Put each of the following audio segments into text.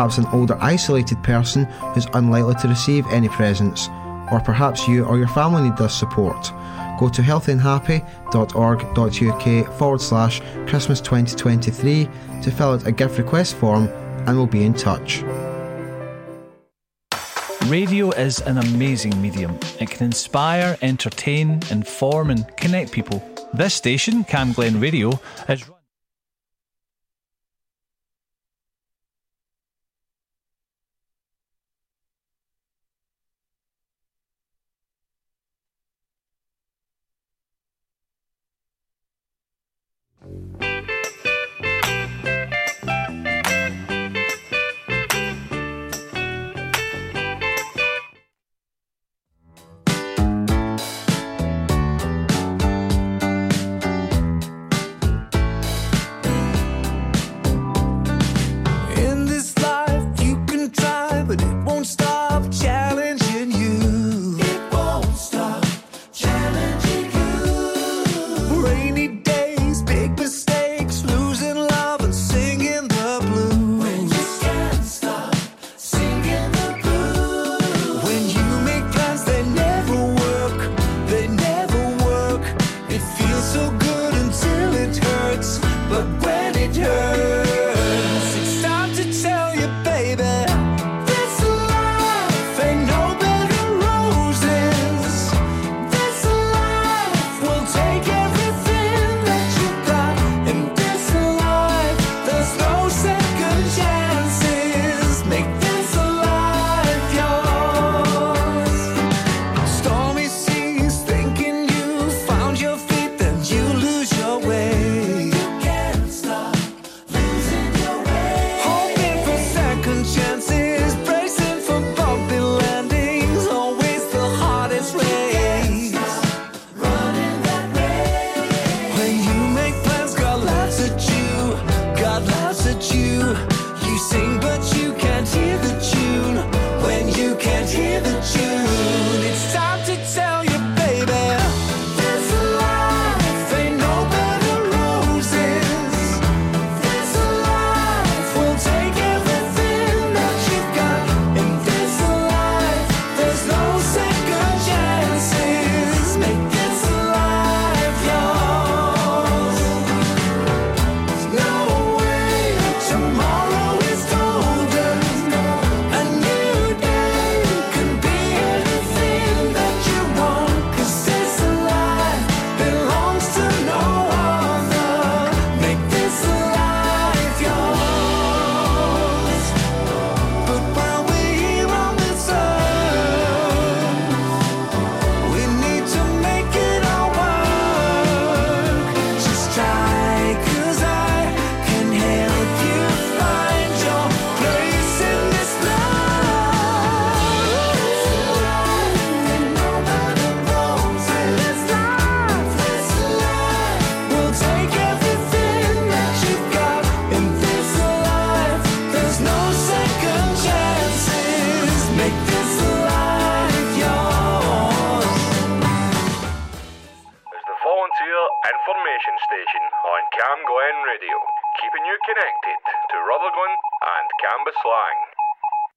perhaps an older isolated person who's unlikely to receive any presents, or perhaps you or your family need this support. Go to healthyandhappy.org.uk forward slash Christmas 2023 to fill out a gift request form and we'll be in touch. Radio is an amazing medium. It can inspire, entertain, inform, and connect people. This station, Camglen Radio, is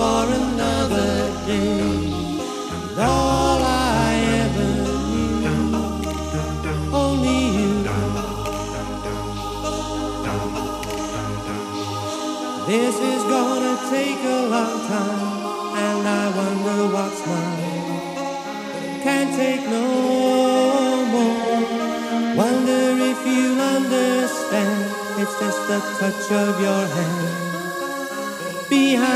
for another day. And all I ever knew, only you. This is gonna take a long time, and I wonder what's mine. Can't take no more. Wonder if you understand. It's just the touch of your hand.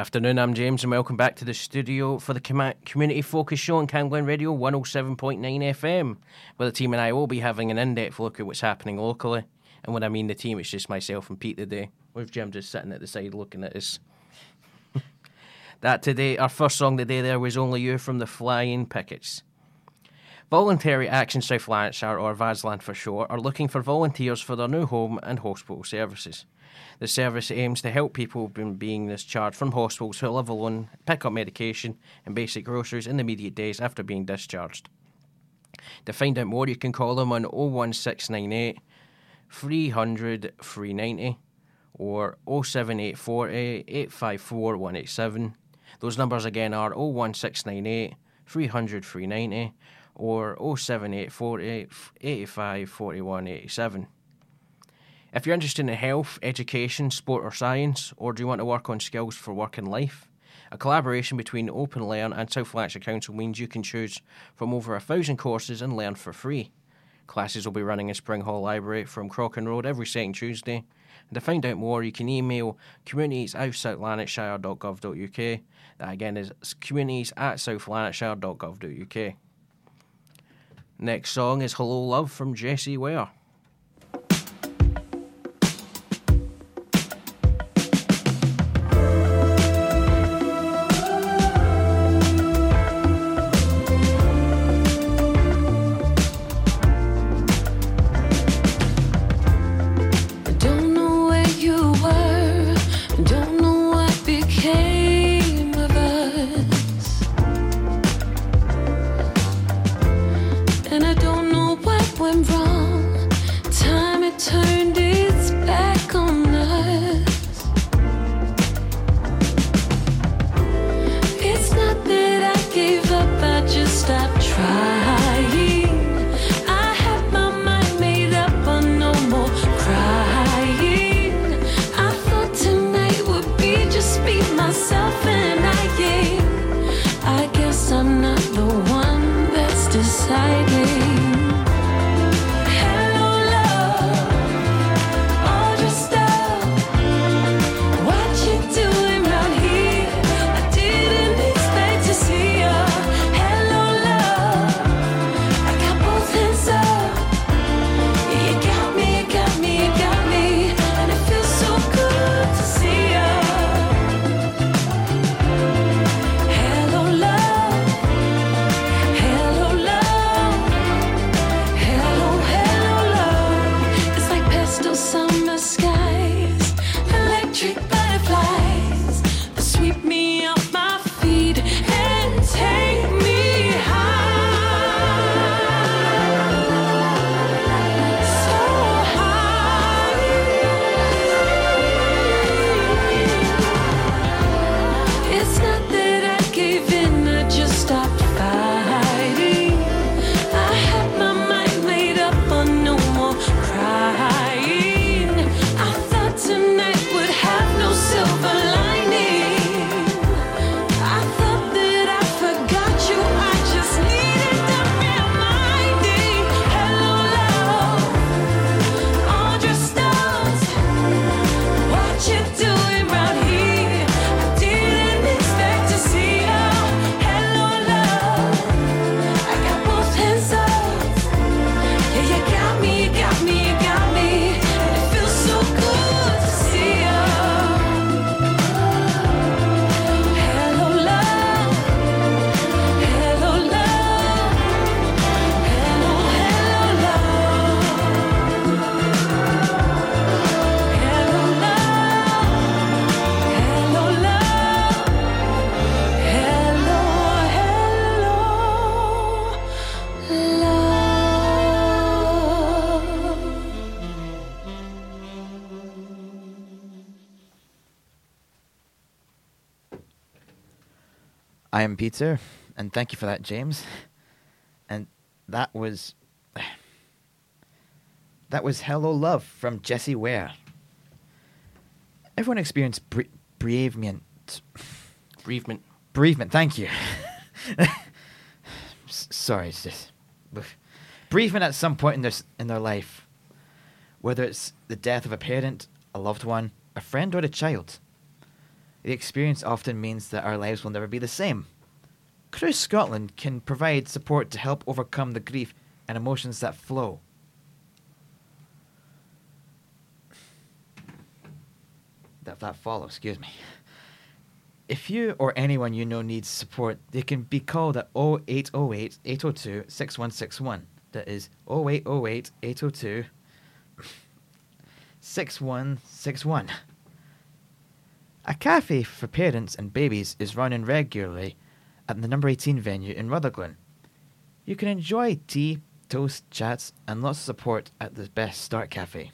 afternoon, I'm James, and welcome back to the studio for the Community Focus Show on Camglen Radio 107.9 FM, where the team and I will be having an in depth look at what's happening locally. And when I mean the team, it's just myself and Pete today, with Jim just sitting at the side looking at us. that today, our first song today there was Only You from the Flying Pickets. Voluntary Action South Lanarkshire, or VASLAN for short, are looking for volunteers for their new home and hospital services. The service aims to help people being discharged from hospitals who live alone pick up medication and basic groceries in the immediate days after being discharged. To find out more, you can call them on 01698 300 390 or 07840 854 187. Those numbers again are 01698 300 390 or 07840 85 41 87. If you're interested in health, education, sport, or science, or do you want to work on skills for work and life, a collaboration between Open Learn and South Lanarkshire Council means you can choose from over a thousand courses and learn for free. Classes will be running in Spring Hall Library from Crockin Road every second Tuesday. And to find out more, you can email communities at. That again is communities at. Next song is Hello Love from Jessie Ware. myself I am Peter, and thank you for that, James. And that was. That was Hello Love from Jessie Ware. Everyone experienced bre- bereavement. Bereavement. Bereavement, thank you. S- Sorry, it's just. Bereavement at some point in their, in their life. Whether it's the death of a parent, a loved one, a friend, or a child. The experience often means that our lives will never be the same. Cruse Scotland can provide support to help overcome the grief and emotions that flow. That, that follow, excuse me. If you or anyone you know needs support, they can be called at 0808 802 6161. That is 0808 802 6161. A cafe for parents and babies is running regularly at the number 18 venue in Rutherglen. You can enjoy tea, toast, chats, and lots of support at the Best Start Cafe.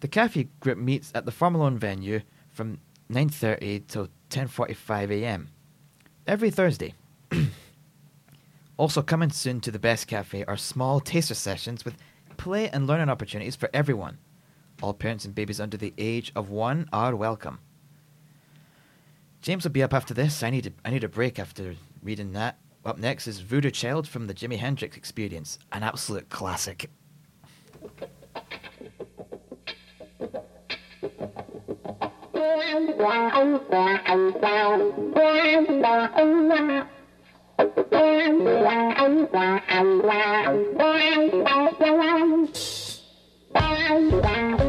The cafe group meets at the Farmeloan venue from 9:30 till 10:45 a.m. every Thursday. also coming soon to the Best Cafe are small taster sessions with play and learning opportunities for everyone. All parents and babies under the age of 1 are welcome. James will be up after this. I need a, I need a break after reading that. Up next is Voodoo Child from the Jimi Hendrix Experience, an absolute classic.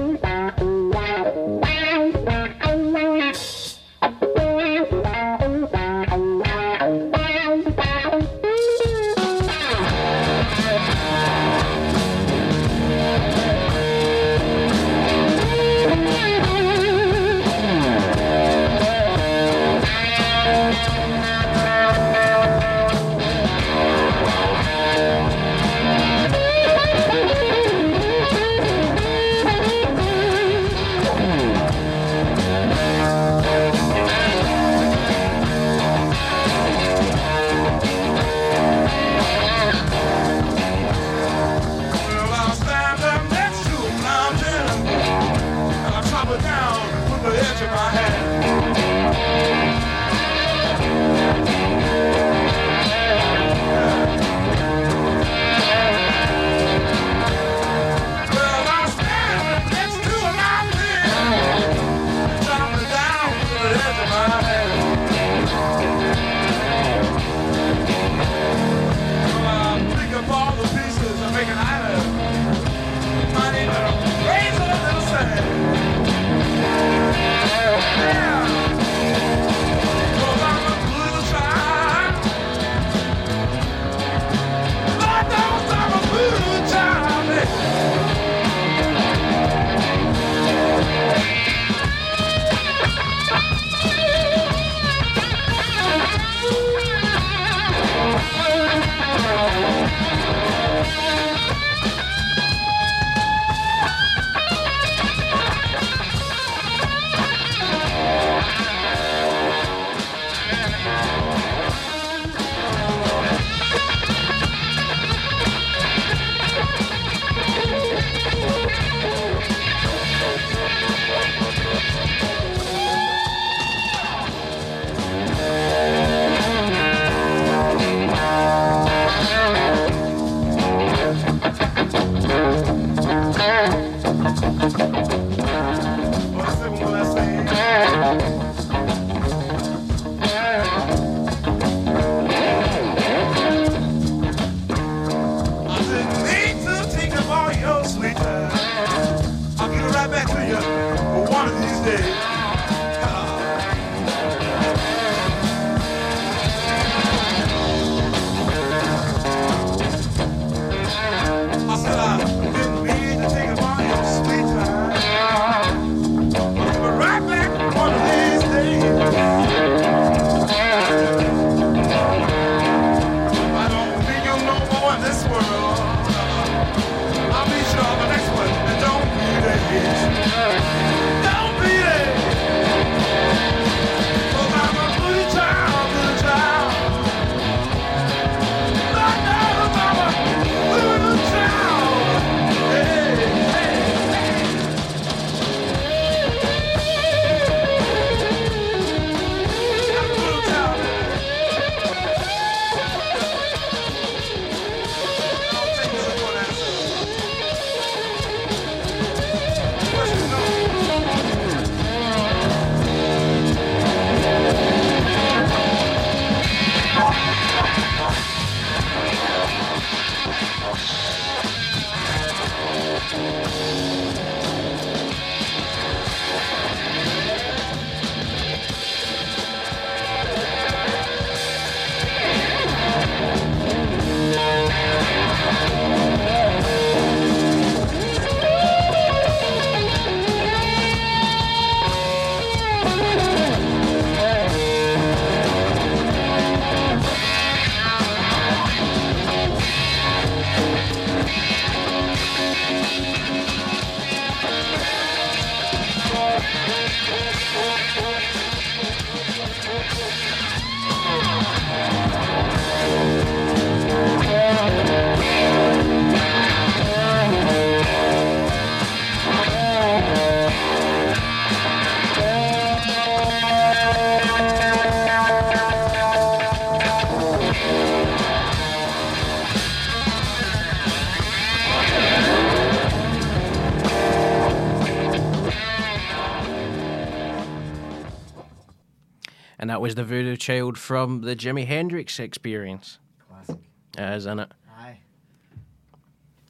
Child from the Jimi Hendrix experience. Classic. It is, isn't it? Aye.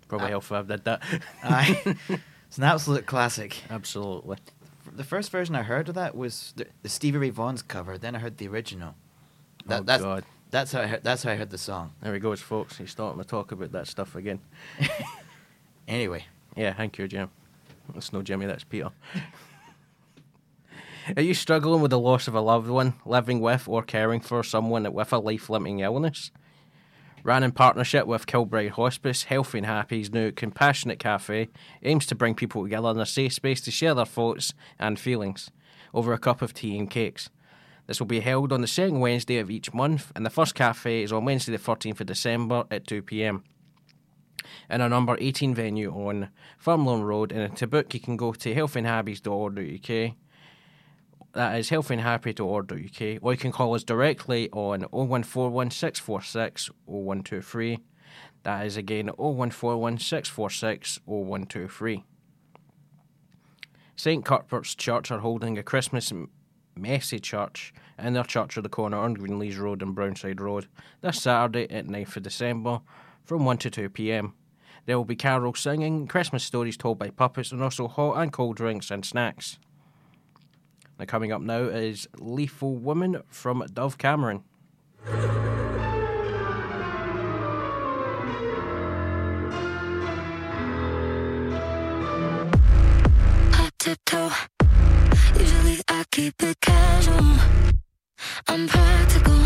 Probably Ah. helpful I've did that. Aye. it's an absolute classic. Absolutely. The first version I heard of that was the, the Stevie Ray Vaughan's cover. Then I heard the original. That, oh, that's, God. That's how I heard, that's how I heard the song. There he goes, folks. He's starting to talk about that stuff again. Anyway, Yeah, thank you, Jim. That's no Jimmy, that's Peter. Are you struggling with the loss of a loved one, living with or caring for someone with a life limiting illness? Ran in partnership with Kilbride Hospice, Healthy and Happy's new Compassionate Cafe aims to bring people together in a safe space to share their thoughts and feelings over a cup of tea and cakes. This will be held on the second Wednesday of each month, and the first cafe is on Wednesday, the 13th of December at 2 pm in a number 18 venue on Farmeloan Road. And to book, you can go to healthyandhabbies.org.uk. That is healthyandhappy.org.uk. Or you can call us directly on 0141 646 0123. That is again 0141 646 0123. St Cuthbert's Church are holding a Christmas messy church in their church of the corner on Greenlees Road and Brownside Road this Saturday at 9th of December from 1 to 2 pm. There will be carols singing, Christmas stories told by puppets, and also hot and cold drinks and snacks. Now, coming up now is Lethal Woman from Dove Cameron. Tiptoe. Usually I keep it casual. I'm practical.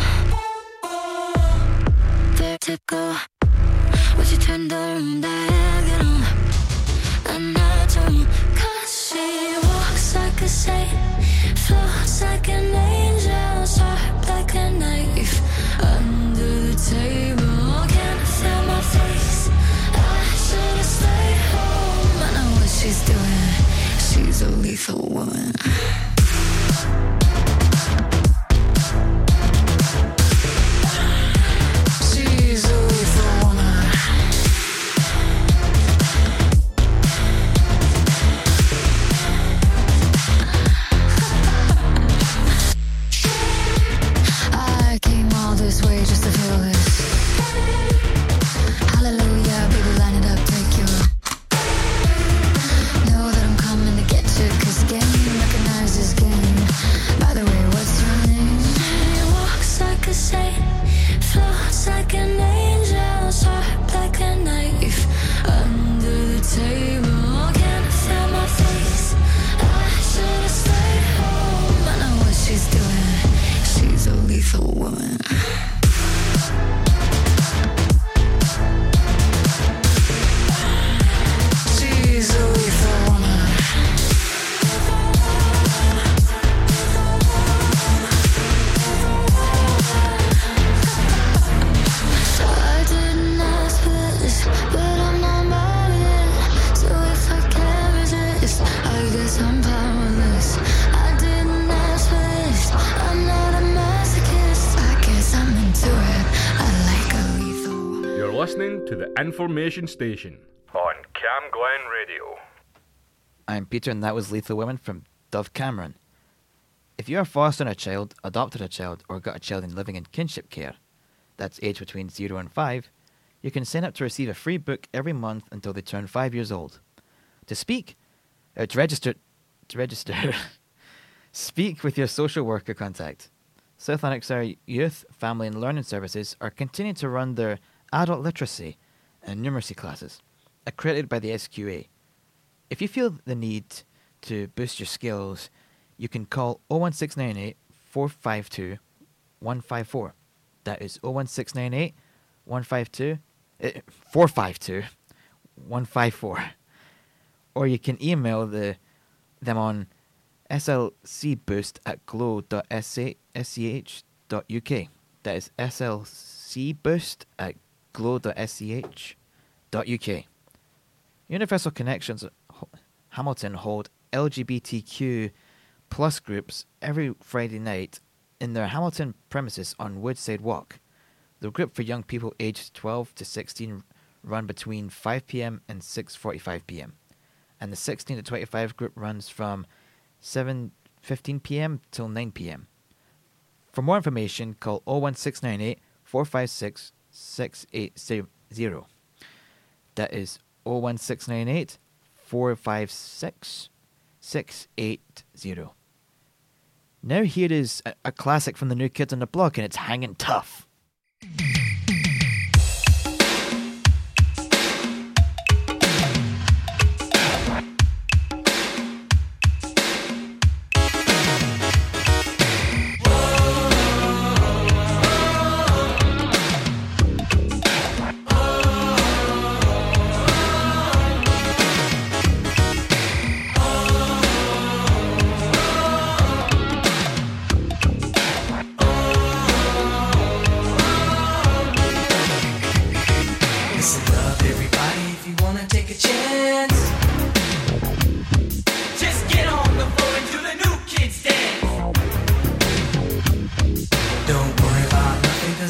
Vertical. Would you turn the room diagonal? She's a lethal woman. Information Station on Camglen Radio. I'm Peter, and that was Lethal Women from Dove Cameron. If you are fostering a child, adopted a child, or got a child in living in kinship care, that's age between 0 and 5, You can sign up to receive a free book every month until they turn five years old. To speak, uh, to register, to register, speak with your social worker contact. South Lanarkshire Youth, Family and Learning Services are continuing to run their adult literacy and numeracy classes, accredited by the SQA. If you feel the need to boost your skills, you can call 01698 452 154. That is 01698 152 eh, 452 154. Or you can email the them on slcboost at glow.sch.uk. That is slcboost at glow.sch.uk. Universal Connections Hamilton hold LGBTQ plus groups every Friday night in their Hamilton premises on Woodside Walk. The group for young people aged 12 to 16 run between 5 p.m. and 6:45 p.m. and the 16 to 25 group runs from 7:15 p.m. till 9 p.m. For more information, call 01698 456 680. That is 01698 456 680. Now here is a, a classic from the New Kids on the Block, and it's Hanging Tough.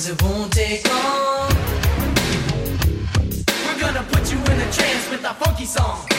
Cause it won't take long. We're gonna put you in a trance with a funky song.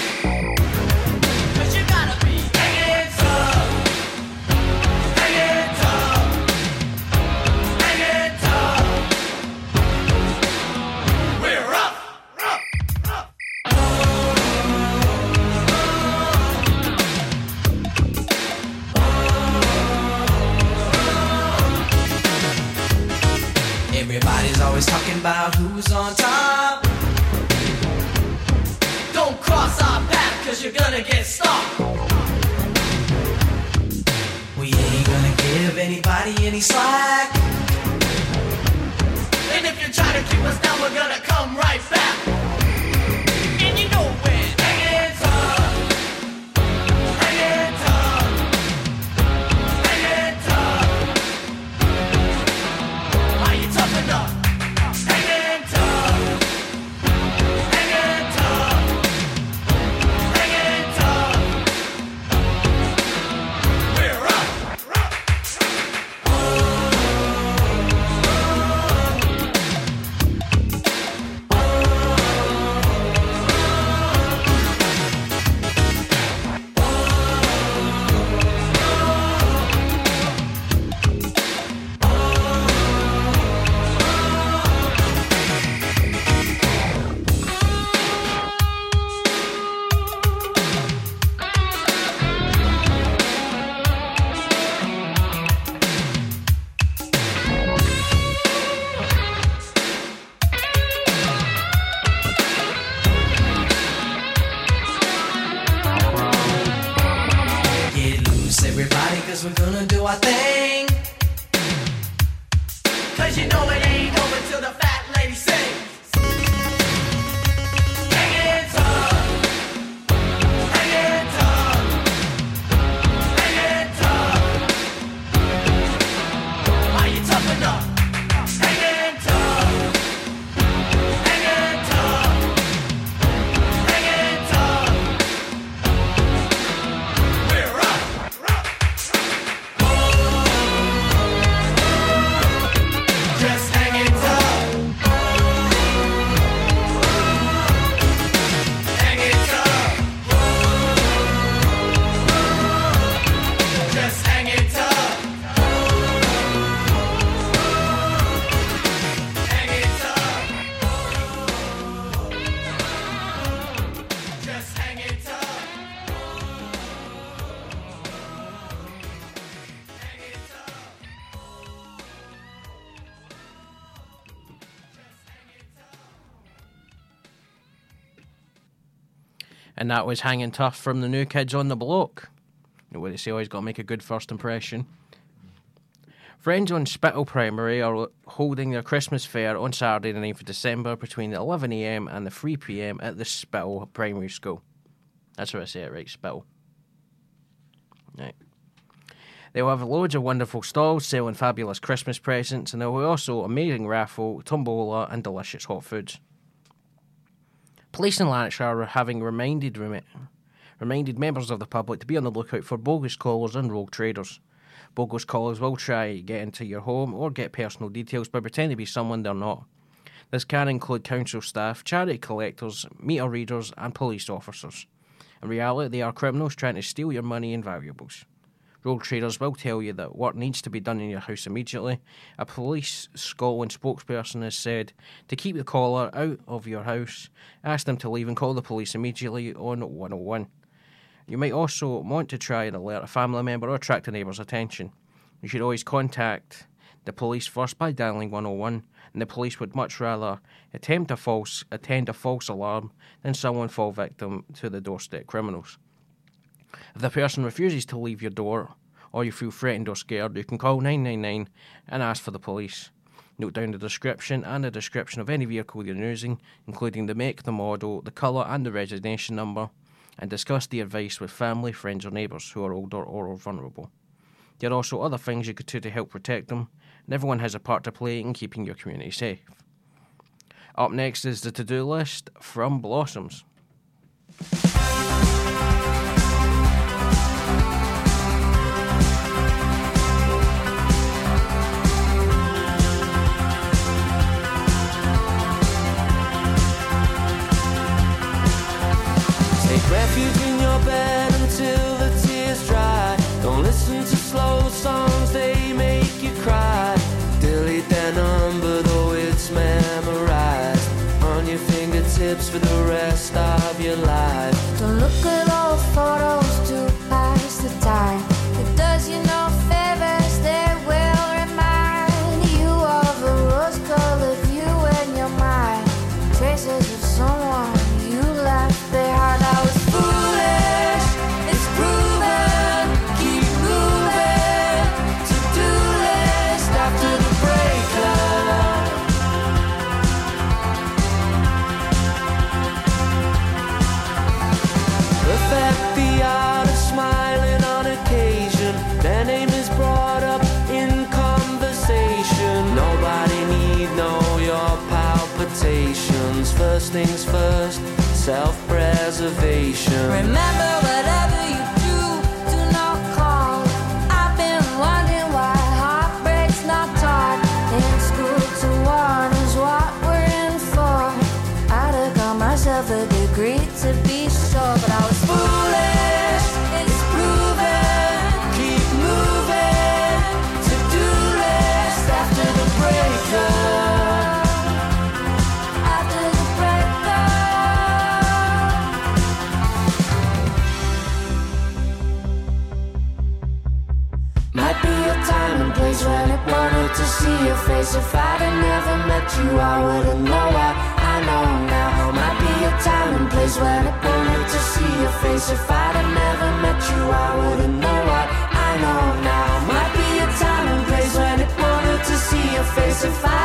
Cause we're gonna do our thing. Cause you know it ain't over till the that was Hanging Tough from the New Kids on the Block. You know what they say, always got to make a good first impression. Friends on Spittal Primary are holding their Christmas fair on Saturday, the 9th of December, between 11am and the 3pm at the Spittal Primary School. That's how I say it, right? Spittal. Right. They'll have loads of wonderful stalls selling fabulous Christmas presents, and there will also amazing raffle, tombola, and delicious hot foods. Police in Lanarkshire are having reminded remi- reminded members of the public to be on the lookout for bogus callers and rogue traders. Bogus callers will try to get into your home or get personal details by pretending to be someone they're not. This can include council staff, charity collectors, meter readers, and police officers. In reality, they are criminals trying to steal your money and valuables. Rogue traders will tell you that work needs to be done in your house immediately. A police Scotland spokesperson has said to keep the caller out of your house, ask them to leave and call the police immediately on 101. You might also want to try and alert a family member or attract a neighbour's attention. You should always contact the police first by dialing 101, and the police would much rather attempt a false attend a false alarm than someone fall victim to the doorstep criminals. If the person refuses to leave your door or you feel threatened or scared, you can call 999 and ask for the police. Note down the description and the description of any vehicle you're using, including the make, the model, the colour, and the registration number, and discuss the advice with family, friends, or neighbours who are older or vulnerable. There are also other things you could do to help protect them, and everyone has a part to play in keeping your community safe. Up next is the to do list from Blossoms. Take refuge in your bed until the tears dry. Don't listen to slow songs, they make you cry. Delete their number, though it's memorized on your fingertips for the rest of your life. Face. If I'd have never met you, I wouldn't know what I know now. Might be a time and place when it wanted to see your face. If I'd have never met you, I wouldn't know what I know now. Might be a time and place when it wanted to see your face. If I'd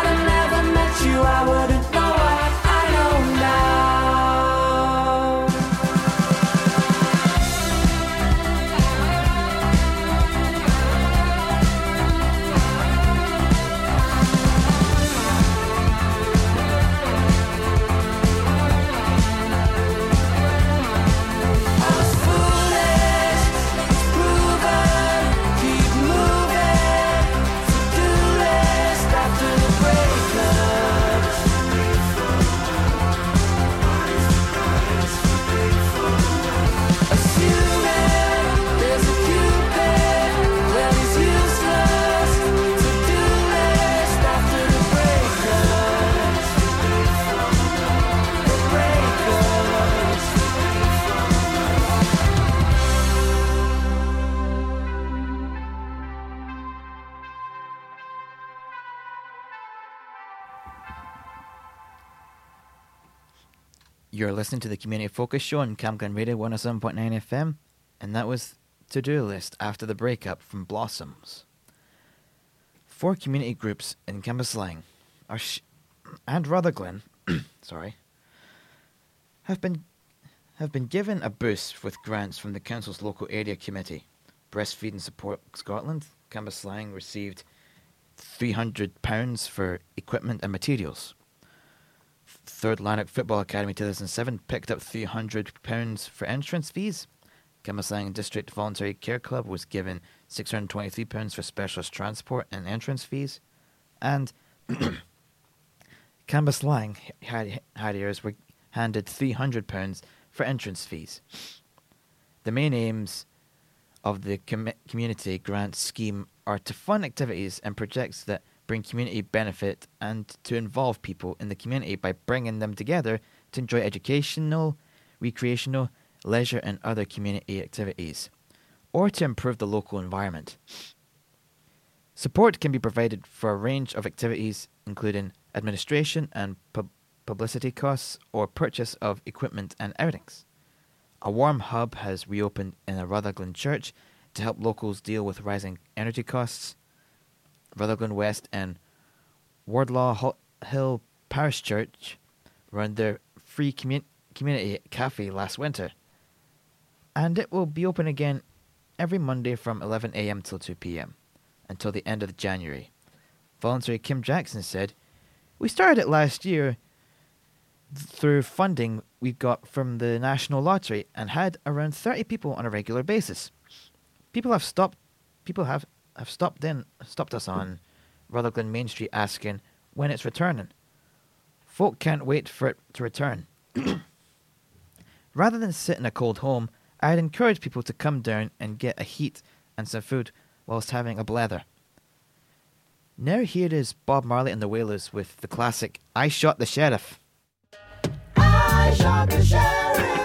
listening to the Community Focus Show on Camglen Radio 107.9 FM, and that was To Do List after the breakup from Blossoms. Four community groups in Cambuslang are sh- and Rutherglen, sorry, have been have been given a boost with grants from the council's local area committee. Breastfeeding Support Scotland, Cambuslang received £300 for equipment and materials. Third Lanark Football Academy 2007 picked up £300 for entrance fees. Cambuslang District Voluntary Care Club was given £623 for specialist transport and entrance fees. And Har- Harriers were handed £300 for entrance fees. The main aims of the com- community grant scheme are to fund activities and projects that bring community benefit and to involve people in the community by bringing them together to enjoy educational, recreational, leisure, and other community activities, or to improve the local environment. Support can be provided for a range of activities, including administration and pub- publicity costs or purchase of equipment and outings. A warm hub has reopened in a Rutherglen church to help locals deal with rising energy costs. Rutherglen West and Wardlaw Hill Parish Church run their free commu- community cafe last winter, and it will be open again every Monday from 11 a.m. till 2 p.m. until the end of January. Voluntary Kim Jackson said, "We started it last year through funding we got from the National Lottery and had around 30 people on a regular basis. People have stopped people have, have stopped in stopped us on Rutherglen Main Street asking when it's returning. Folk can't wait for it to return. Rather than sit in a cold home, I'd encourage people to come down and get a heat and some food whilst having a blather. Now here is Bob Marley and the Wailers with the classic I Shot the Sheriff. I shot the sheriff,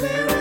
but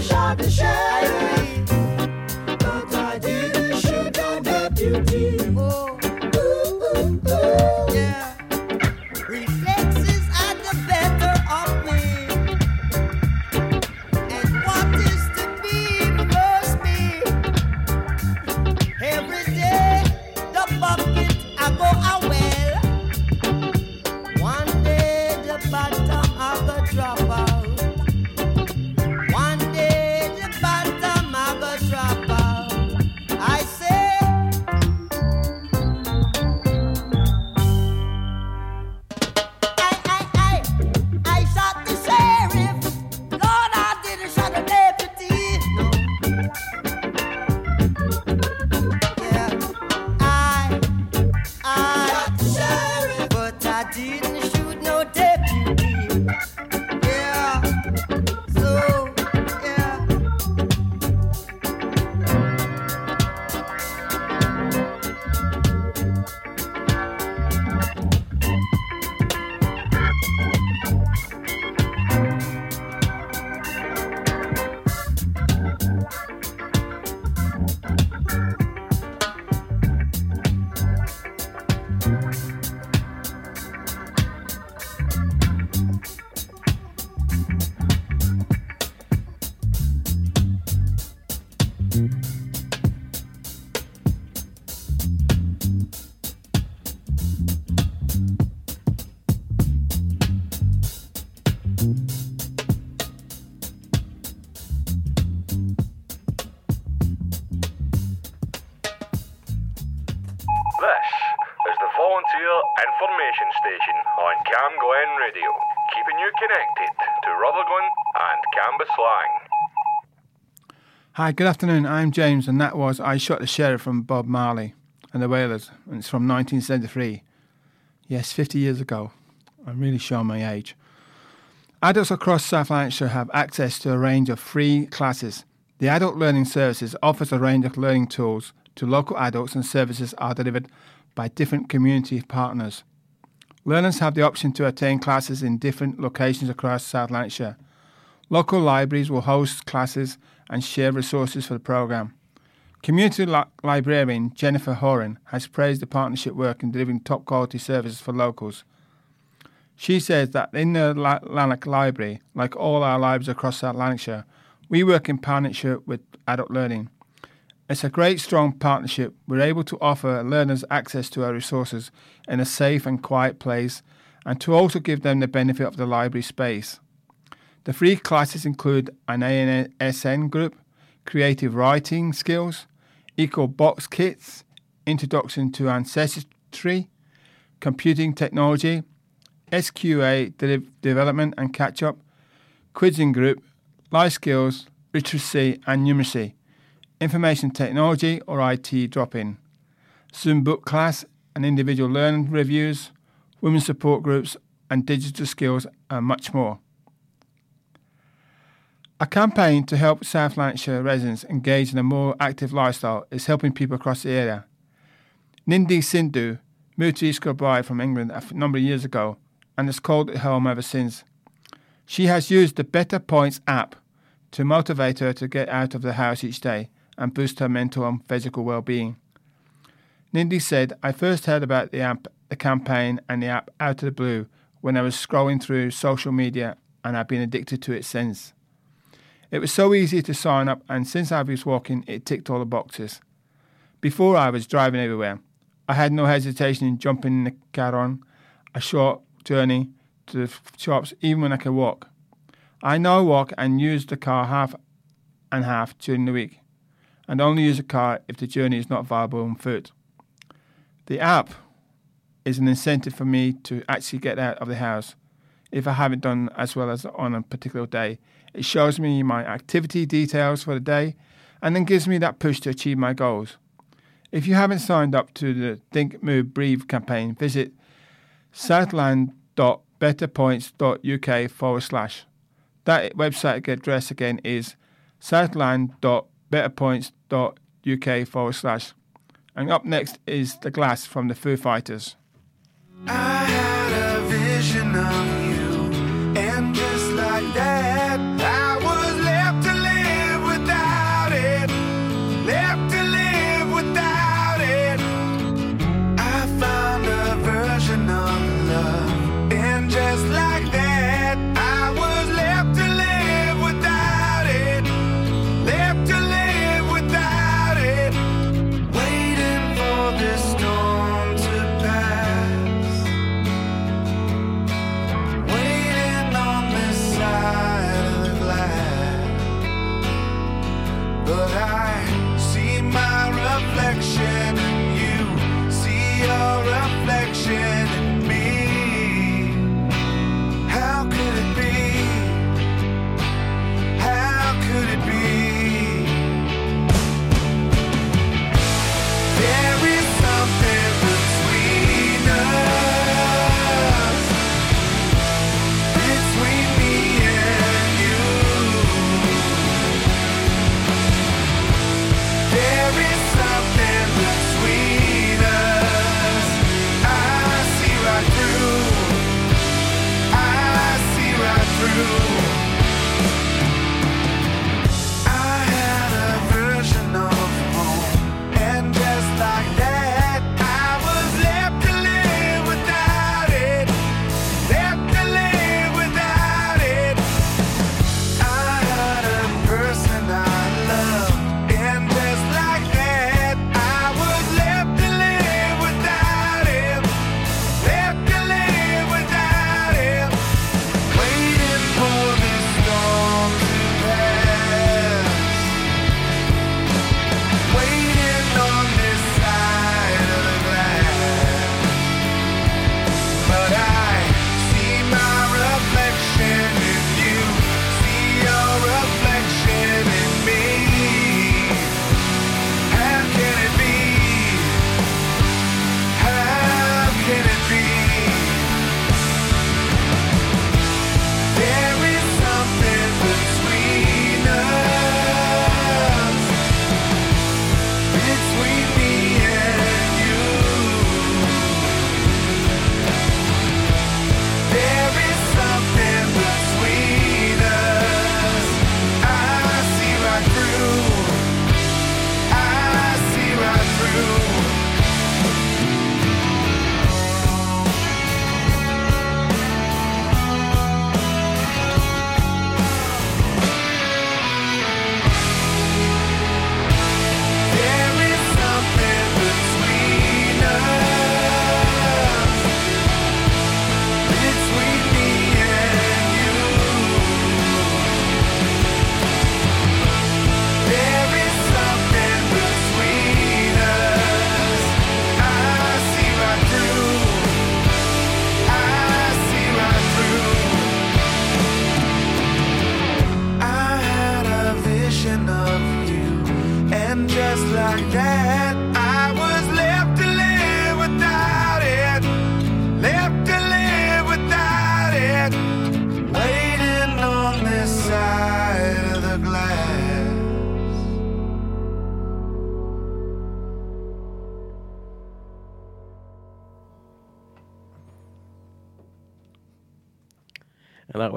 sharp and sure. Information station on Camglen Radio, keeping you connected to Rutherglen and Cambuslang. Hi, good afternoon. I'm James, and that was I Shot the Sheriff from Bob Marley and the Wailers, and it's from 1973. Yes, 50 years ago. I'm really showing my age. Adults across South Lanarkshire have access to a range of free classes. The Adult Learning Services offers a range of learning tools to local adults, and services are delivered by different community partners. Learners have the option to attend classes in different locations across South Lanarkshire. Local libraries will host classes and share resources for the programme. Community li- librarian Jennifer Horan has praised the partnership work in delivering top quality services for locals. She says that in the La- Lanark Library, like all our libraries across South Lanarkshire, we work in partnership with Adult Learning. It's a great, strong partnership. We're able to offer learners access to our resources in a safe and quiet place and to also give them the benefit of the library space. The free classes include an ANSN group, creative writing skills, eco box kits, introduction to ancestry, computing technology, SQA de- development and catch up, quizzing group, life skills, literacy and numeracy, information technology or IT drop in, Zoom book class and individual learning reviews, women's support groups, and digital skills, and much more. A campaign to help South Lanarkshire residents engage in a more active lifestyle is helping people across the area. Nindi Sindhu moved to East Kilbride from England a number of years ago and has called it home ever since. She has used the BetterPoints app to motivate her to get out of the house each day and boost her mental and physical well-being. Nindi said, I first heard about the app, the campaign and the app out of the blue when I was scrolling through social media and I've been addicted to it since. It was so easy to sign up and since I was walking it ticked all the boxes. Before I was driving everywhere. I had no hesitation in jumping in the car on a short journey to the shops even when I could walk. I now walk and use the car half and half during the week and only use a car if the journey is not viable on foot. The app is an incentive for me to actually get out of the house if I haven't done as well as on a particular day. It shows me my activity details for the day and then gives me that push to achieve my goals. If you haven't signed up to the Think, Move, Breathe campaign, visit southland.betterpoints.uk forward slash. That website address again is southland.betterpoints.uk forward slash. And up next is The Glass from the Foo Fighters.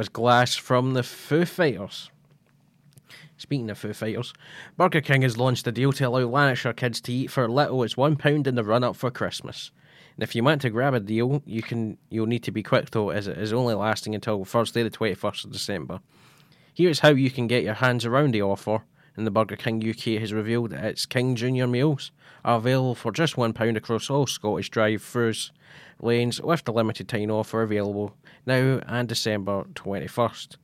Was Glass from the Foo Fighters. Speaking of Foo Fighters, Burger King has launched a deal to allow Lanarkshire kids to eat for little as one pound in the run up for Christmas. And if you want to grab a deal, you can. You'll need to be quick though, as it is only lasting until Thursday, the twenty first of December. Here's how you can get your hands around the offer. And the Burger King UK has revealed that its King Junior meals are available for just one pound across all Scottish drive-throughs lanes, with the limited time offer available now and December twenty first,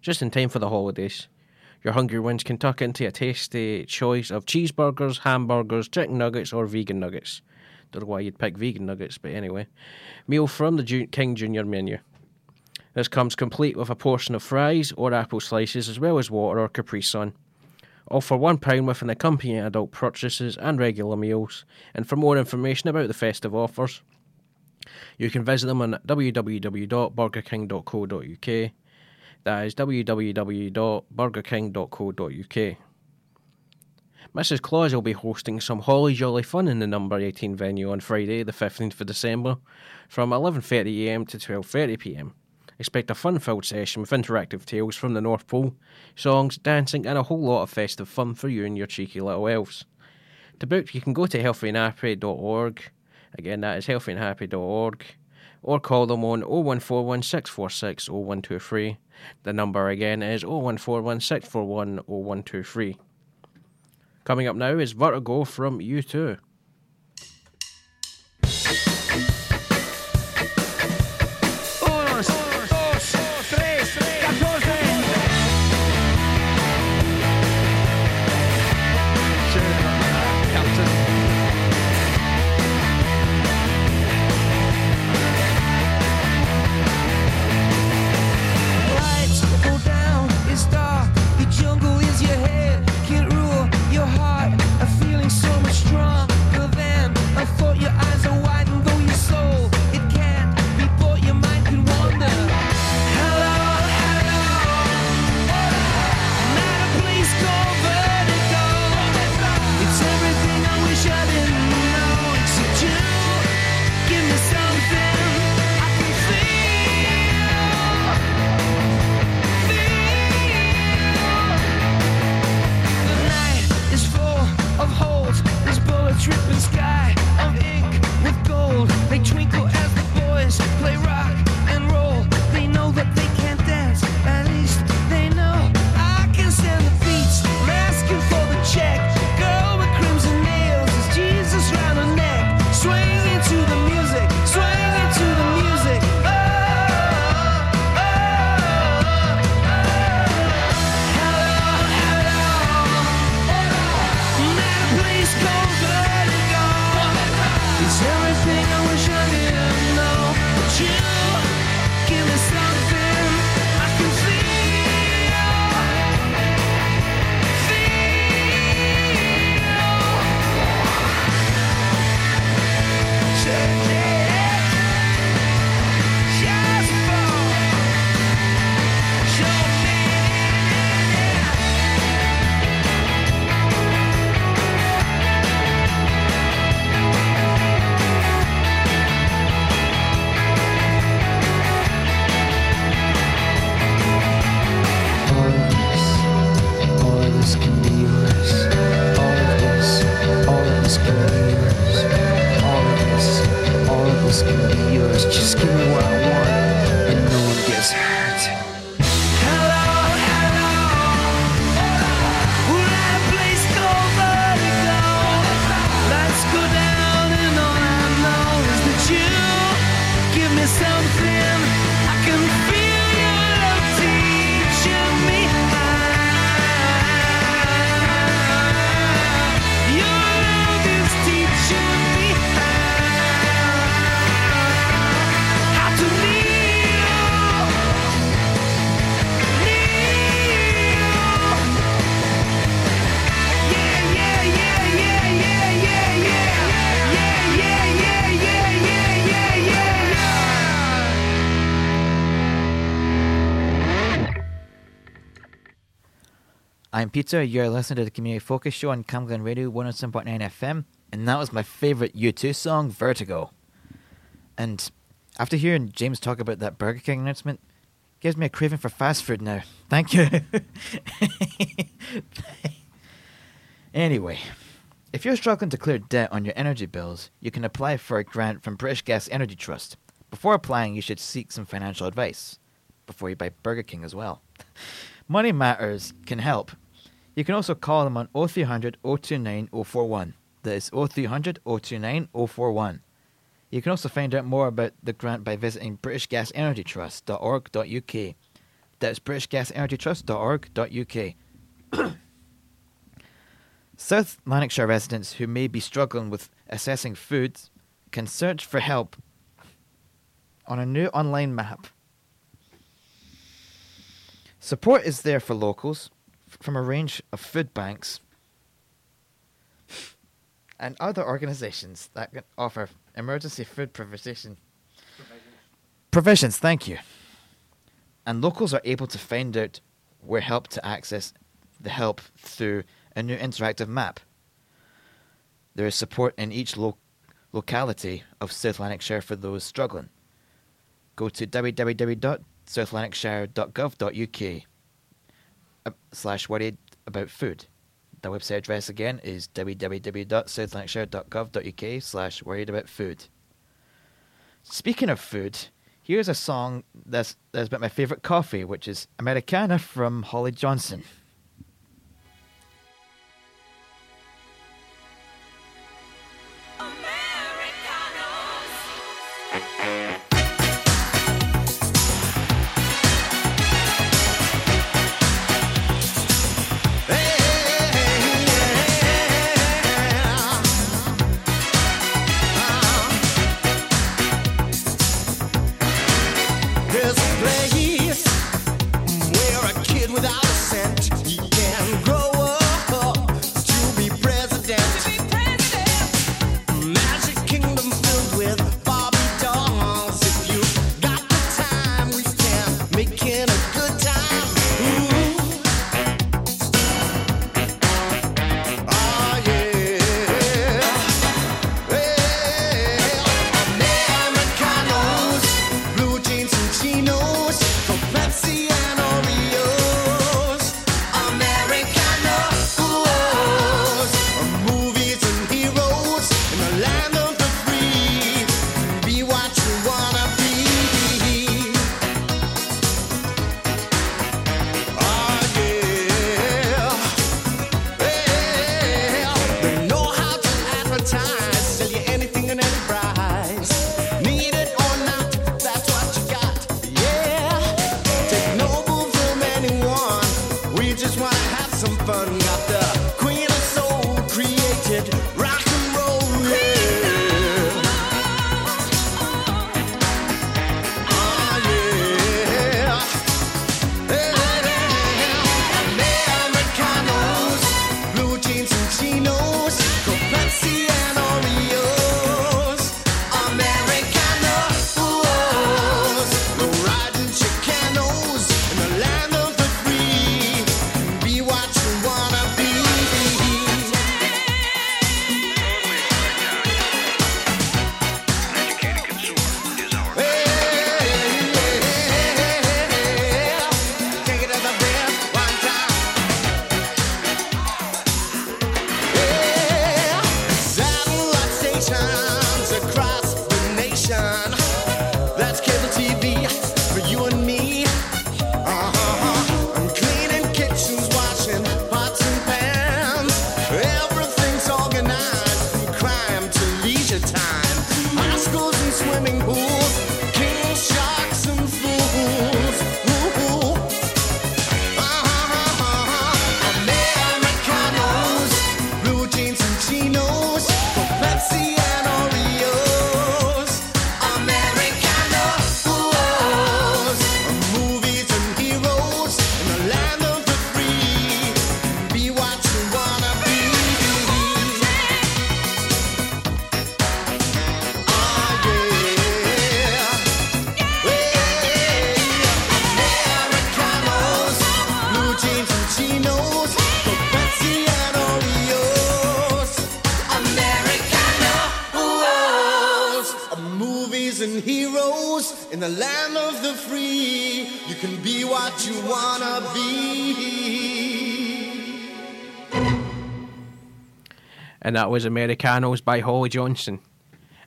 just in time for the holidays. Your hungry ones can tuck into a tasty choice of cheeseburgers, hamburgers, chicken nuggets, or vegan nuggets. Don't know why you'd pick vegan nuggets, but anyway. Meal from the King Junior menu. This comes complete with a portion of fries or apple slices, as well as water or Capri Sun. All for £1 with an accompanying adult purchases and regular meals. And for more information about the festive offers, you can visit them on www.burgerking.co.uk. That is www.burgerking.co.uk. Mrs. Claus will be hosting some holly jolly fun in the number 18 venue on Friday, the 15th of December, from 11.30am to 12.30pm. Expect a fun-filled session with interactive tales from the North Pole, songs, dancing and a whole lot of festive fun for you and your cheeky little elves. To book, you can go to healthyandhappy.org. Again, that is healthyandhappy.org. Or call them on 0141 646 0123. The number again is 0141 641 0123. Coming up now is Vertigo from U2. I'm Peter. You're listening to the Community Focus Show on Camglen Radio 107.9 FM, and that was my favourite U2 song, Vertigo. And after hearing James talk about that Burger King announcement, gives me a craving for fast food now. Thank you. anyway, if you're struggling to clear debt on your energy bills, you can apply for a grant from British Gas Energy Trust. Before applying, you should seek some financial advice before you buy Burger King as well. Money Matters can help. You can also call them on 0300 029 041. That is 0300 029 041. You can also find out more about the grant by visiting britishgasenergytrust.org.uk. That's britishgasenergytrust.org.uk. South Lanarkshire residents who may be struggling with assessing food can search for help on a new online map. Support is there for locals from a range of food banks and other organisations that can offer emergency food provision. Provisions, thank you. And locals are able to find out where help to access the help through a new interactive map. There is support in each lo- locality of South Lanarkshire for those struggling. Go to www.southlanarkshire.gov.uk slash worried about food. The website address again is www.southlanarkshire.gov.uk slash worried about food. Speaking of food, here's a song that's, that's about my favourite coffee, which is Americana from Holly Johnson. And that was Americanos by Holly Johnson.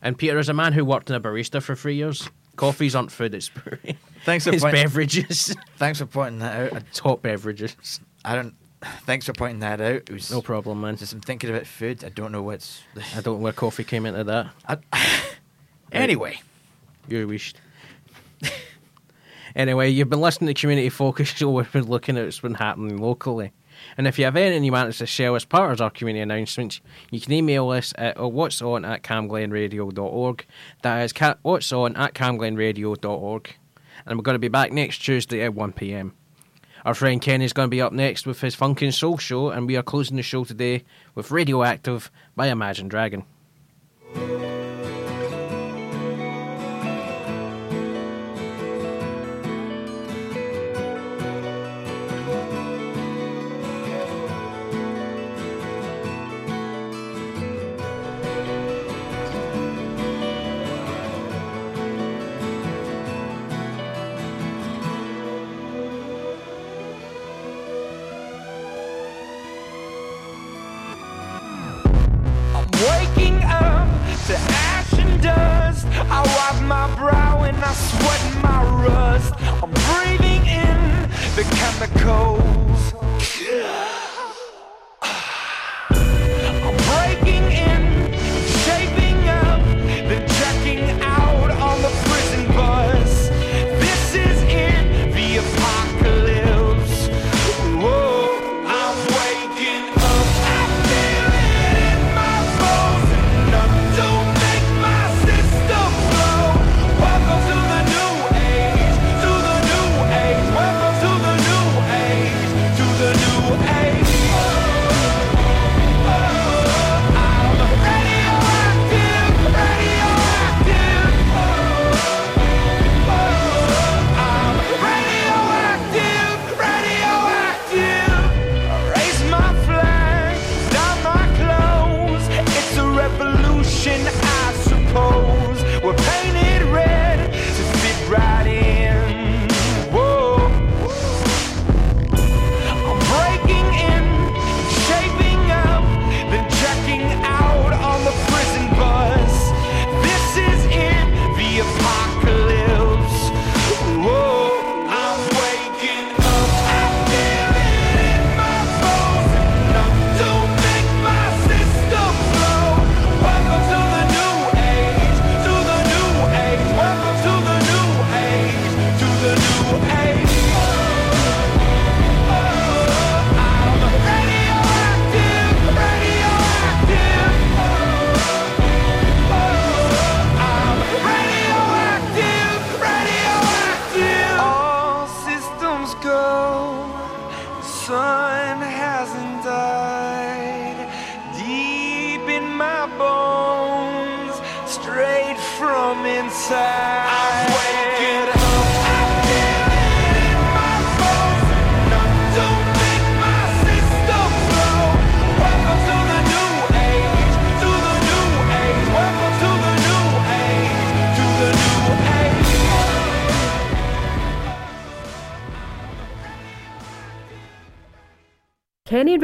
And Peter, as a man who worked in a barista for three years, coffees aren't food, it's, Thanks for it's pointing- beverages. Thanks for pointing that out. Hot beverages. I don't. Thanks for pointing that out. It was No problem, man. Just I'm thinking about food. I don't know what's. I don't know where coffee came into that. Anyway, You wished. anyway, you've been listening to Community Focus Show. We've been looking at what's been happening locally. And if you have anything you want us to share as part of our community announcements, you can email us at what's on at camglenradio.org. That is what's on at camglenradio.org. And we're going to be back next Tuesday at 1pm. Our friend Kenny's going to be up next with his Funk and Soul show, and we are closing the show today with Radioactive by Imagine Dragon.